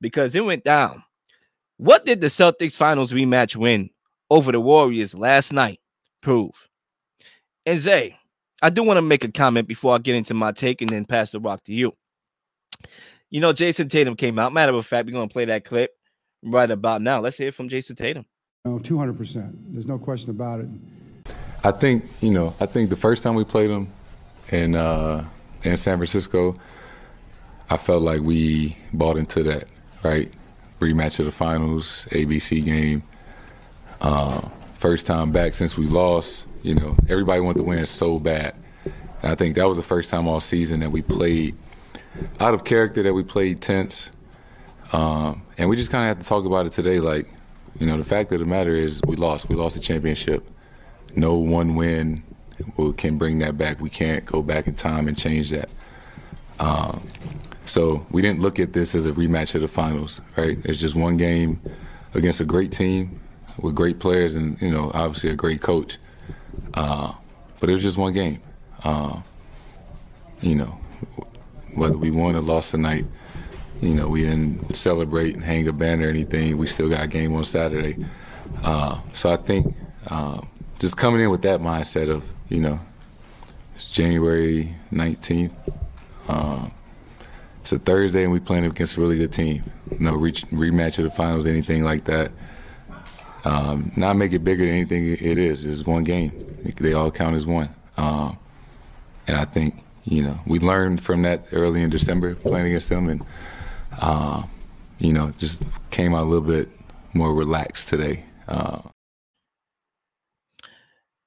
because it went down. What did the Celtics finals rematch win over the Warriors last night prove? And Zay, I do want to make a comment before I get into my take and then pass the rock to you. You know, Jayson Tatum came out. Matter of fact, we're going to play that clip right about now. Let's hear from Jayson Tatum. No, 200%. There's no question about it. I think, you know, I think the first time we played them in, uh, in San Francisco, I felt like we bought into that, right? Rematch of the finals, ABC game. Uh, first time back since we lost, you know, everybody wanted to win so bad. And I think that was the first time all season that we played out of character, that we played tense. Um, and we just kind of have to talk about it today. Like, you know, the fact of the matter is we lost. We lost the championship. No one win can bring that back. We can't go back in time and change that. Um, so we didn't look at this as a rematch of the finals, right? It's just one game against a great team with great players and, you know, obviously a great coach. Uh, but it was just one game. Uh, you know, whether we won or lost tonight, you know, we didn't celebrate and hang a banner or anything. We still got a game on Saturday. Uh, so I think uh, just coming in with that mindset of, you know, it's January 19th. Uh, it's a Thursday and we playing against a really good team. No rematch of the finals, anything like that. Um, not make it bigger than anything it is. It's one game. They all count as one. Um, and I think, you know, we learned from that early in December playing against them and, uh, you know, just came out a little bit more relaxed today. Uh,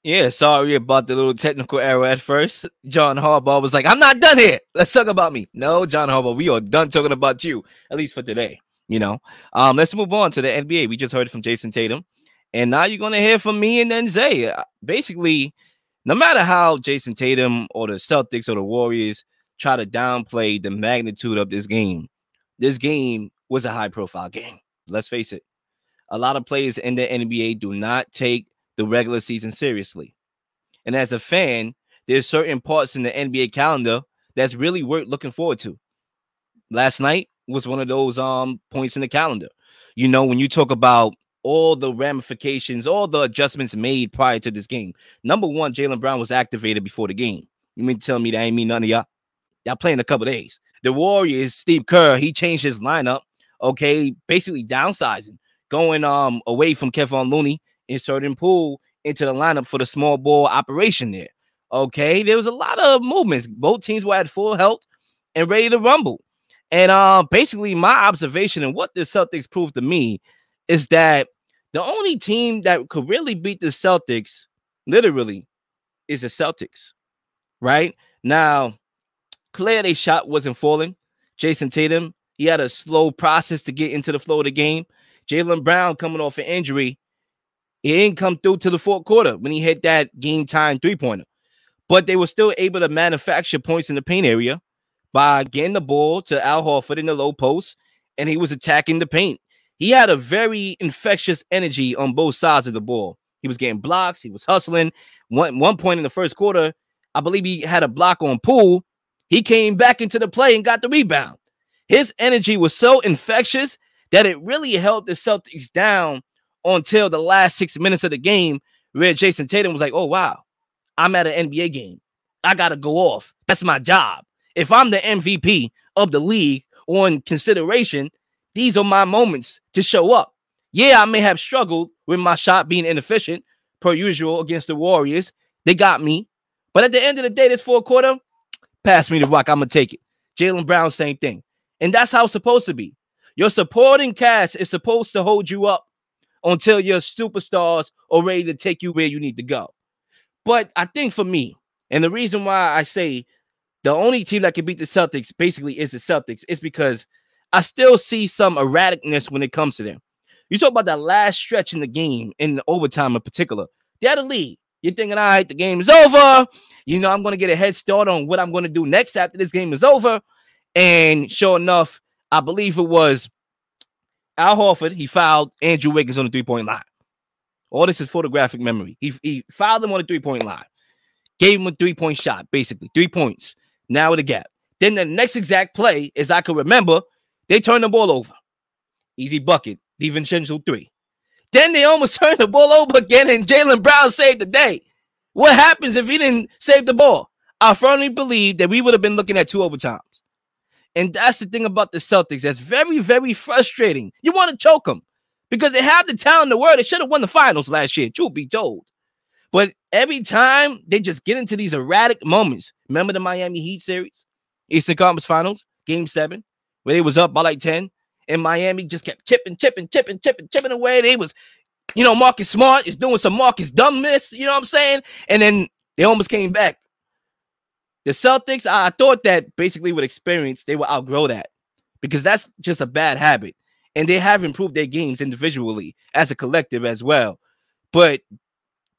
yeah, sorry about the little technical error at first. John Harbaugh was like, I'm not done here. Let's talk about me. No, John Harbaugh, we are done talking about you, at least for today. You know, um, let's move on to the NBA. We just heard from Jayson Tatum, and now you're going to hear from me and then Zay. Uh, basically, no matter how Jayson Tatum or the Celtics or the Warriors try to downplay the magnitude of this game, this game was a high profile game. Let's face it. A lot of players in the NBA do not take the regular season seriously. And as a fan, there's certain parts in the NBA calendar that's really worth looking forward to. Last night was one of those um points in the calendar. You know, when you talk about all the ramifications, all the adjustments made prior to this game. Number one, Jaylen Brown was activated before the game. You mean to tell me that ain't mean none of y'all? Y'all playing a couple days. The Warriors, Steve Kerr, he changed his lineup. Okay, basically downsizing, going um away from Kevon Looney, inserting Poole into the lineup for the small ball operation there. Okay, there was a lot of movements. Both teams were at full health and ready to rumble. And uh, basically, my observation and what the Celtics proved to me is that the only team that could really beat the Celtics, literally, is the Celtics. Right now, clear they shot wasn't falling. Jayson Tatum, he had a slow process to get into the flow of the game. Jaylen Brown coming off an injury, he didn't come through to the fourth quarter when he hit that game time three pointer. But they were still able to manufacture points in the paint area by getting the ball to Al Horford in the low post, and he was attacking the paint. He had a very infectious energy on both sides of the ball. He was getting blocks, he was hustling. One one point in the first quarter, I believe he had a block on Poole. He came back into the play and got the rebound. His energy was so infectious that it really held the Celtics down until the last six minutes of the game, where Jayson Tatum was like, "Oh wow, I'm at an NBA game. I gotta go off. That's my job." If I'm the MVP of the league on consideration, these are my moments to show up. Yeah, I may have struggled with my shot being inefficient per usual against the Warriors. They got me. But at the end of the day, this fourth quarter, pass me the rock. I'm going to take it. Jaylen Brown, same thing. And that's how it's supposed to be. Your supporting cast is supposed to hold you up until your superstars are ready to take you where you need to go. But I think for me, and the reason why I say the only team that can beat the Celtics basically is the Celtics. is because I still see some erraticness when it comes to them. You talk about that last stretch in the game, in the overtime in particular. They had a lead. You're thinking, all right, the game is over. You know, I'm going to get a head start on what I'm going to do next after this game is over. And sure enough, I believe it was Al Horford. He fouled Andrew Wiggins on the three point line. All this is photographic memory. He, he fouled him on the three point line, gave him a three point shot, basically three points. Now with a gap. Then the next exact play, as I can remember, they turned the ball over. easy bucket, DiVincenzo three. Then they almost turned the ball over again, and Jaylen Brown saved the day. What happens if he didn't save the ball? I firmly believe that we would have been looking at two overtimes. And that's the thing about the Celtics. That's very, very frustrating. You want to choke them because they have the talent in the world. They should have won the finals last year, truth be told. But every time they just get into these erratic moments. Remember the Miami Heat series, Eastern Conference Finals, Game Seven, where they was up by like ten, and Miami just kept chipping, chipping, chipping, chipping, chipping away. They was, you know, Marcus Smart is doing some Marcus dumbness. You know what I'm saying? And then they almost came back. The Celtics, I thought that basically with experience, they will outgrow that because that's just a bad habit. And they have improved their games individually as a collective as well. But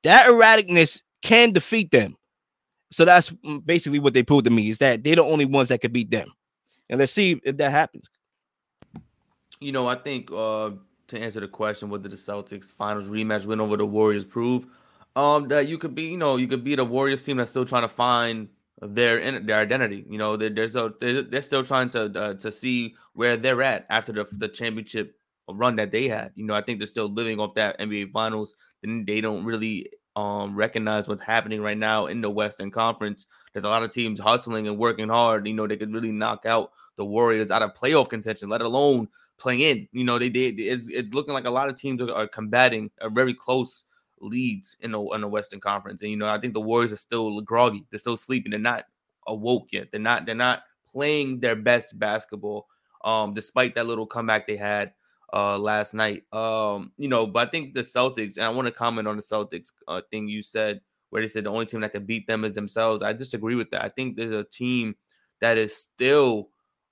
that erraticness can defeat them. So that's basically what they proved to me is that they're the only ones that could beat them. And let's see if that happens. You know, I think uh to answer the question, did the Celtics finals rematch win over the Warriors prove? Um, that you could be, you know, you could beat a Warriors team that's still trying to find their their identity. You know, they're they're, they're, they're still trying to uh, to see where they're at after the the championship run that they had. You know, I think they're still living off that NBA Finals. They don't really um recognize what's happening right now in the Western Conference. There's a lot of teams hustling and working hard. You know, they could really knock out the Warriors out of playoff contention, let alone playing in. You know, they did. It's, it's looking like a lot of teams are, are combating a very close leads in the in the Western Conference. And you know, I think the Warriors are still groggy. They're still sleeping. They're not awoke yet. They're not. They're not playing their best basketball. Um, despite that little comeback they had uh last night. Um, you know, but I think the Celtics, and I want to comment on the Celtics uh, thing you said, where they said the only team that can beat them is themselves. I disagree with that. I think there's a team that is still,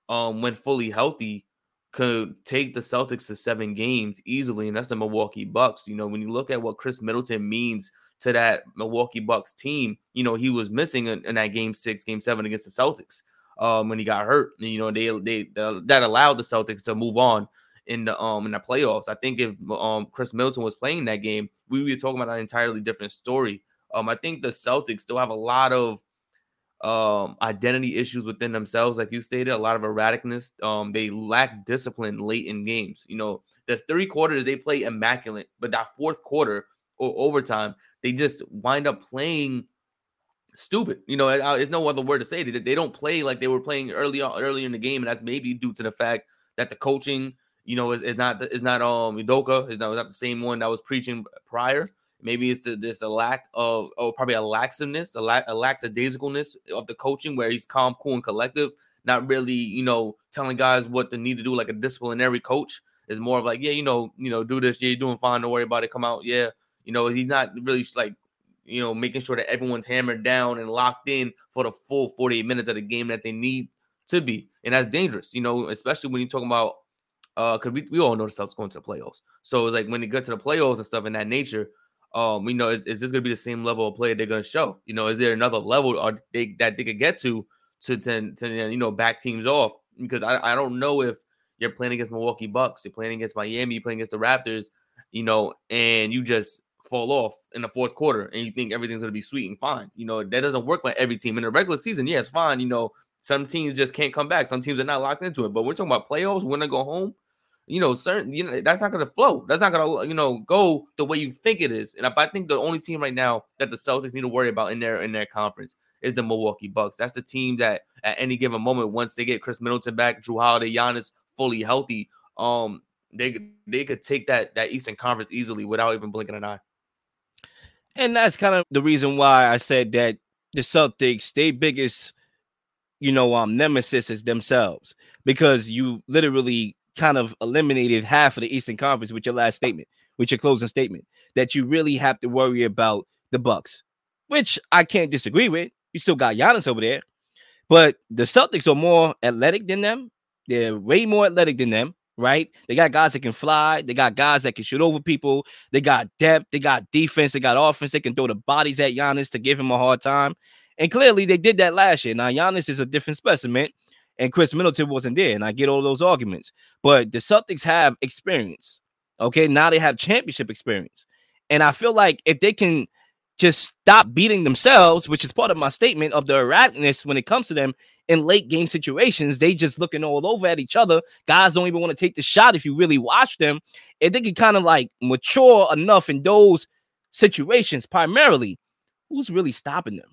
um, when fully healthy, could take the Celtics to seven games easily, and that's the Milwaukee Bucks. You know, when you look at what Khris Middleton means to that Milwaukee Bucks team, you know, he was missing in, in that game six, game seven against the Celtics um, when he got hurt. You know, they they that allowed the Celtics to move on in the um in the playoffs. I think if um Khris Middleton was playing that game, we would be talking about an entirely different story. Um, I think the Celtics still have a lot of um, identity issues within themselves, like you stated, a lot of erraticness. Um, they lack discipline late in games. You know, there's three quarters they play immaculate, but that fourth quarter or overtime, they just wind up playing stupid. You know, there's no other word to say. They, they don't play like they were playing early on, earlier in the game, and that's maybe due to the fact that the coaching, you know, is, is not is not um Udoka is not, is not the same one that was preaching prior. Maybe it's the, this a lack of, or probably a laxness, a, la- a lackadaisicalness of the coaching where he's calm, cool, and collective, not really, you know, telling guys what they need to do like a disciplinary coach. Is more of like, yeah, you know, you know, do this, yeah, you're doing fine, don't worry about it, come out, yeah, you know, he's not really like, you know, making sure that everyone's hammered down and locked in for the full 48 minutes of the game that they need to be, and that's dangerous, you know, especially when you're talking about, uh, because we, we all know the Celtics going to the playoffs, so it's like when they get to the playoffs and stuff in that nature, um, you know, is, is this going to be the same level of play they're going to show? You know, is there another level or they, that they could get to to, to, to you know back teams off? Because I, I don't know if you're playing against Milwaukee Bucks, you're playing against Miami, you're playing against the Raptors, you know, and you just fall off in the fourth quarter and you think everything's going to be sweet and fine. You know, that doesn't work by every team in the regular season. Yeah, it's fine. You know, some teams just can't come back. Some teams are not locked into it. But we're talking about playoffs, when to go home you know, certain, you know, that's not going to flow. That's not going to, you know, go the way you think it is. And I, I think the only team right now that the Celtics need to worry about in their in their conference is the Milwaukee Bucks. That's the team that at any given moment, once they get Khris Middleton back, Jrue Holiday, Giannis fully healthy, um, they they could take that that Eastern Conference easily without even blinking an eye. And that's kind of the reason why I said that the Celtics, their biggest, you know, um, nemesis is themselves because you literally kind of eliminated half of the Eastern Conference with your last statement, with your closing statement, that you really have to worry about the Bucks, which I can't disagree with. You still got Giannis over there, but the Celtics are more athletic than them. They're way more athletic than them, right? They got guys that can fly. They got guys that can shoot over people. They got depth. They got defense. They got offense. They can throw the bodies at Giannis to give him a hard time. And clearly, they did that last year. Now, Giannis is a different specimen and Khris Middleton wasn't there. And I get all those arguments. But the Celtics have experience. Okay. Now they have championship experience. And I feel like if they can just stop beating themselves, which is part of my statement of the erraticness when it comes to them in late game situations, they just looking all over at each other. Guys don't even want to take the shot if you really watch them. And they can kind of like mature enough in those situations, primarily. Who's really stopping them?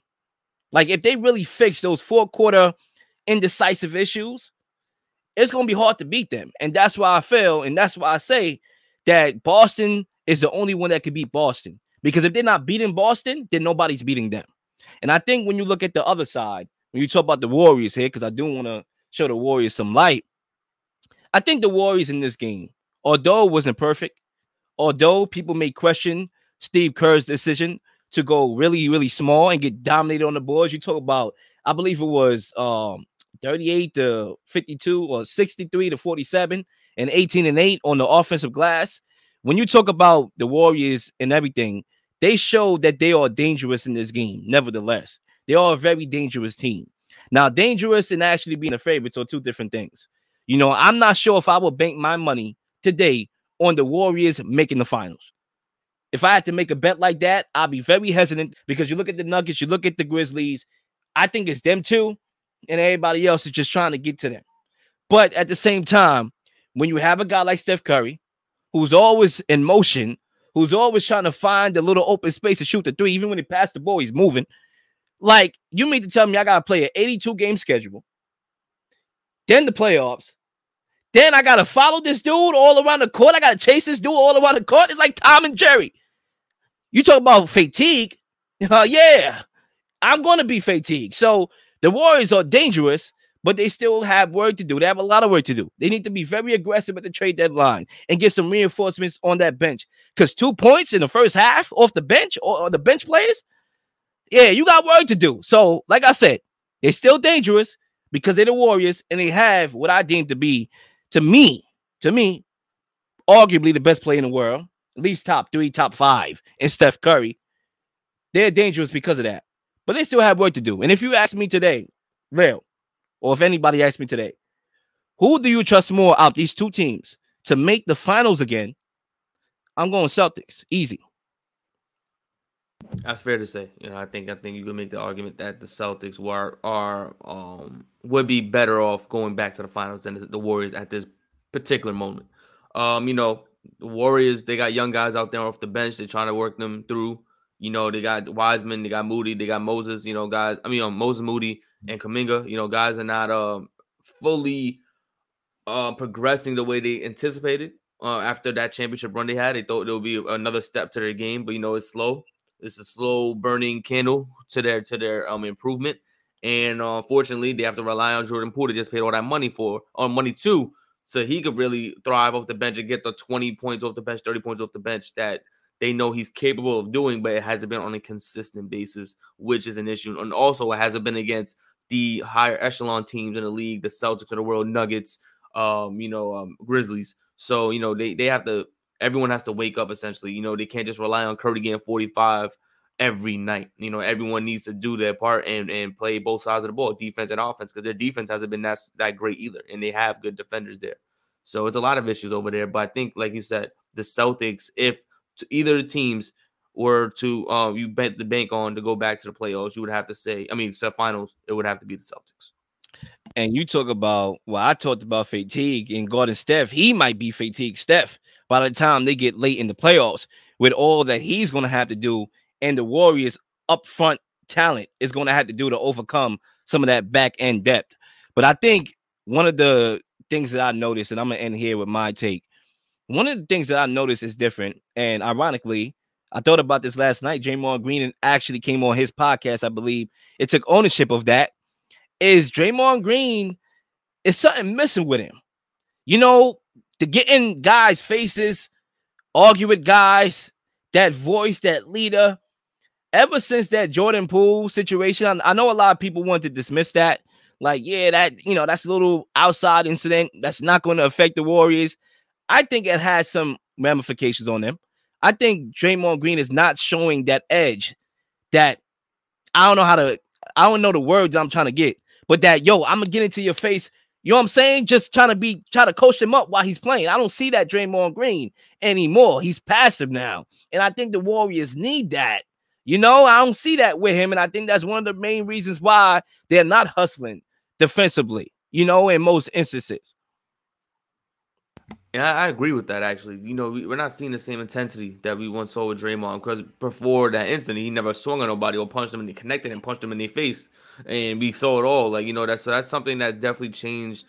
Like, if they really fix those four quarter indecisive issues, it's going to be hard to beat them. And that's why I feel, and that's why I say that Boston is the only one that could beat Boston. Because if they're not beating Boston, then nobody's beating them. And I think when you look at the other side, when you talk about the Warriors here, because I do want to show the Warriors some light, I think the Warriors in this game, although it wasn't perfect, although people may question Steve Kerr's decision to go really, really small and get dominated on the boards, you talk about, I believe it was um 38 to 52 or 63 to 47 and 18 and 8 on the offensive glass. When you talk about the Warriors and everything, they showed that they are dangerous in this game. Nevertheless, they are a very dangerous team. Now, dangerous and actually being a favorite are two different things. You know, I'm not sure if I would bank my money today on the Warriors making the finals. If I had to make a bet like that, I'd be very hesitant because you look at the Nuggets, you look at the Grizzlies. I think it's them two, and everybody else is just trying to get to them. But at the same time, when you have a guy like Steph Curry, who's always in motion, who's always trying to find a little open space to shoot the three, even when he passed the ball, he's moving. Like, you mean to tell me I got to play an 82 game schedule, then the playoffs, then I got to follow this dude all around the court. I got to chase this dude all around the court. It's like Tom and Jerry. You talk about fatigue. Uh, yeah, I'm to be fatigued. So the Warriors are dangerous, but they still have work to do. They have a lot of work to do. They need to be very aggressive at the trade deadline and get some reinforcements on that bench. Because two points in the first half off the bench or, the bench players, yeah, you got work to do. So, like I said, they're still dangerous because they're the Warriors and they have what I deem to be, to me, to me, arguably the best player in the world, at least top three, top five, and Steph Curry. They're dangerous because of that. But they still have work to do. And if you ask me today, real, or if anybody asks me today, who do you trust more out these two teams to make the finals again? I'm going Celtics. Easy. That's fair to say. You know, I think I think you can make the argument that the Celtics were are um would be better off going back to the finals than the Warriors at this particular moment. Um, you know, the Warriors they got young guys out there off the bench. They're trying to work them through. You know, they got Wiseman, they got Moody, they got Moses. You know, guys. I mean, um, Moses Moody and Kuminga. You know, guys are not uh, fully uh, progressing the way they anticipated uh, after that championship run they had. They thought there would be another step to their game, but you know, it's slow. It's a slow burning candle to their to their um improvement. And uh, unfortunately, they have to rely on Jordan Poole to just pay all that money for or money too, so he could really thrive off the bench and get the 20 points off the bench, 30 points off the bench that they know he's capable of doing, but it hasn't been on a consistent basis, which is an issue. And also, it hasn't been against the higher echelon teams in the league, the Celtics of the world, Nuggets, um, you know, um, Grizzlies. So, you know, they they have to everyone has to wake up essentially. You know, they can't just rely on Curry getting 45 every night. You know, everyone needs to do their part and and play both sides of the ball, defense and offense, because their defense hasn't been that that great either, and they have good defenders there. So it's a lot of issues over there. But I think, like you said, the Celtics, if either the teams were to um you bet the bank on to go back to the playoffs, you would have to say, I mean, set finals, it would have to be the Celtics. And you talk about well, I talked about fatigue and Gordon Steph. He might be fatigued Steph by the time they get late in the playoffs with all that he's going to have to do and the Warriors upfront talent is going to have to do to overcome some of that back end depth. But I think one of the things that I noticed, and I'm gonna end here with my take. One of the things that I noticed is different, and ironically, I thought about this last night. Draymond Green actually came on his podcast, I believe. It took ownership of that. Is Draymond Green is something missing with him? You know, to get in guys' faces, argue with guys, that voice, that leader. Ever since that Jordan Poole situation, I, I know a lot of people want to dismiss that. Like, yeah, that you know, that's a little outside incident that's not going to affect the Warriors. I think it has some ramifications on them. I think Draymond Green is not showing that edge that I don't know how to, I don't know the words I'm trying to get, but that yo, I'm gonna get into your face. You know what I'm saying? Just trying to be trying to coach him up while he's playing. I don't see that Draymond Green anymore. He's passive now. And I think the Warriors need that. You know, I don't see that with him. And I think that's one of the main reasons why they're not hustling defensively, you know, in most instances. Yeah, I agree with that. Actually, you know, we, are not seeing the same intensity that we once saw with Draymond because before that incident, he never swung on nobody or punched them and he connected and punched them in the face, and we saw it all. Like you know, that's so that's something that definitely changed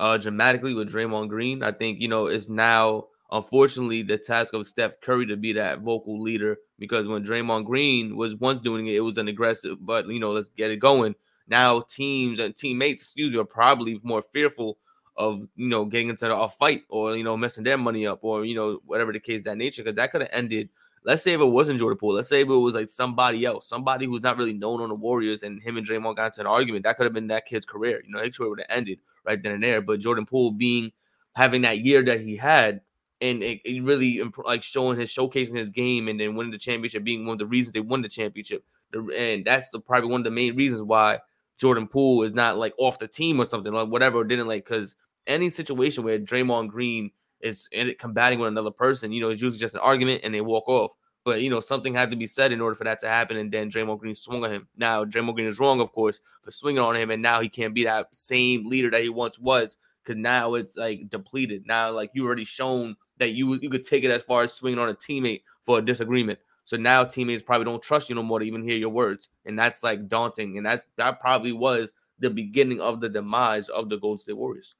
uh, dramatically with Draymond Green. I think you know it's now unfortunately the task of Steph Curry to be that vocal leader because when Draymond Green was once doing it, it was an aggressive, but you know, let's get it going. Now teams and teammates, excuse me, are probably more fearful of you know getting into a fight or you know messing their money up or you know whatever the case that nature because that could have ended. Let's say if it wasn't Jordan Poole, let's say if it was like somebody else, somebody who's not really known on the Warriors, and him and Draymond got into an argument, that could have been that kid's career. You know, his career would have ended right then and there. But Jordan Poole being having that year that he had, and it, it really like showing his showcasing his game, and then winning the championship being one of the reasons they won the championship, and that's the, probably one of the main reasons why Jordan Poole is not like off the team or something like whatever. Didn't like because any situation where Draymond Green is in it combating with another person, you know, it's usually just an argument and they walk off. But you know, something had to be said in order for that to happen, and then Draymond Green swung on him. Now Draymond Green is wrong, of course, for swinging on him, and now he can't be that same leader that he once was because now it's like depleted. Now, like you already shown that you you could take it as far as swinging on a teammate for a disagreement. So now teammates probably don't trust you no more to even hear your words, and that's like daunting. And that's that probably was the beginning of the demise of the Golden State Warriors.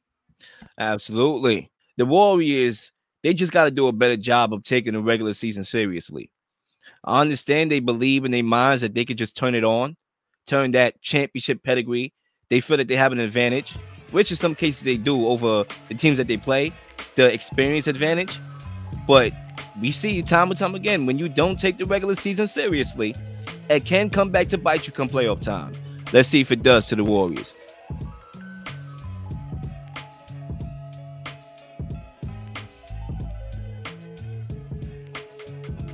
Absolutely. The Warriors, they just got to do a better job of taking the regular season seriously. I understand they believe in their minds that they could just turn it on, turn that championship pedigree. They feel that they have an advantage, which in some cases they do over the teams that they play, the experience advantage. But we see time and time again when you don't take the regular season seriously, it can come back to bite you come playoff time. Let's see if it does to the Warriors.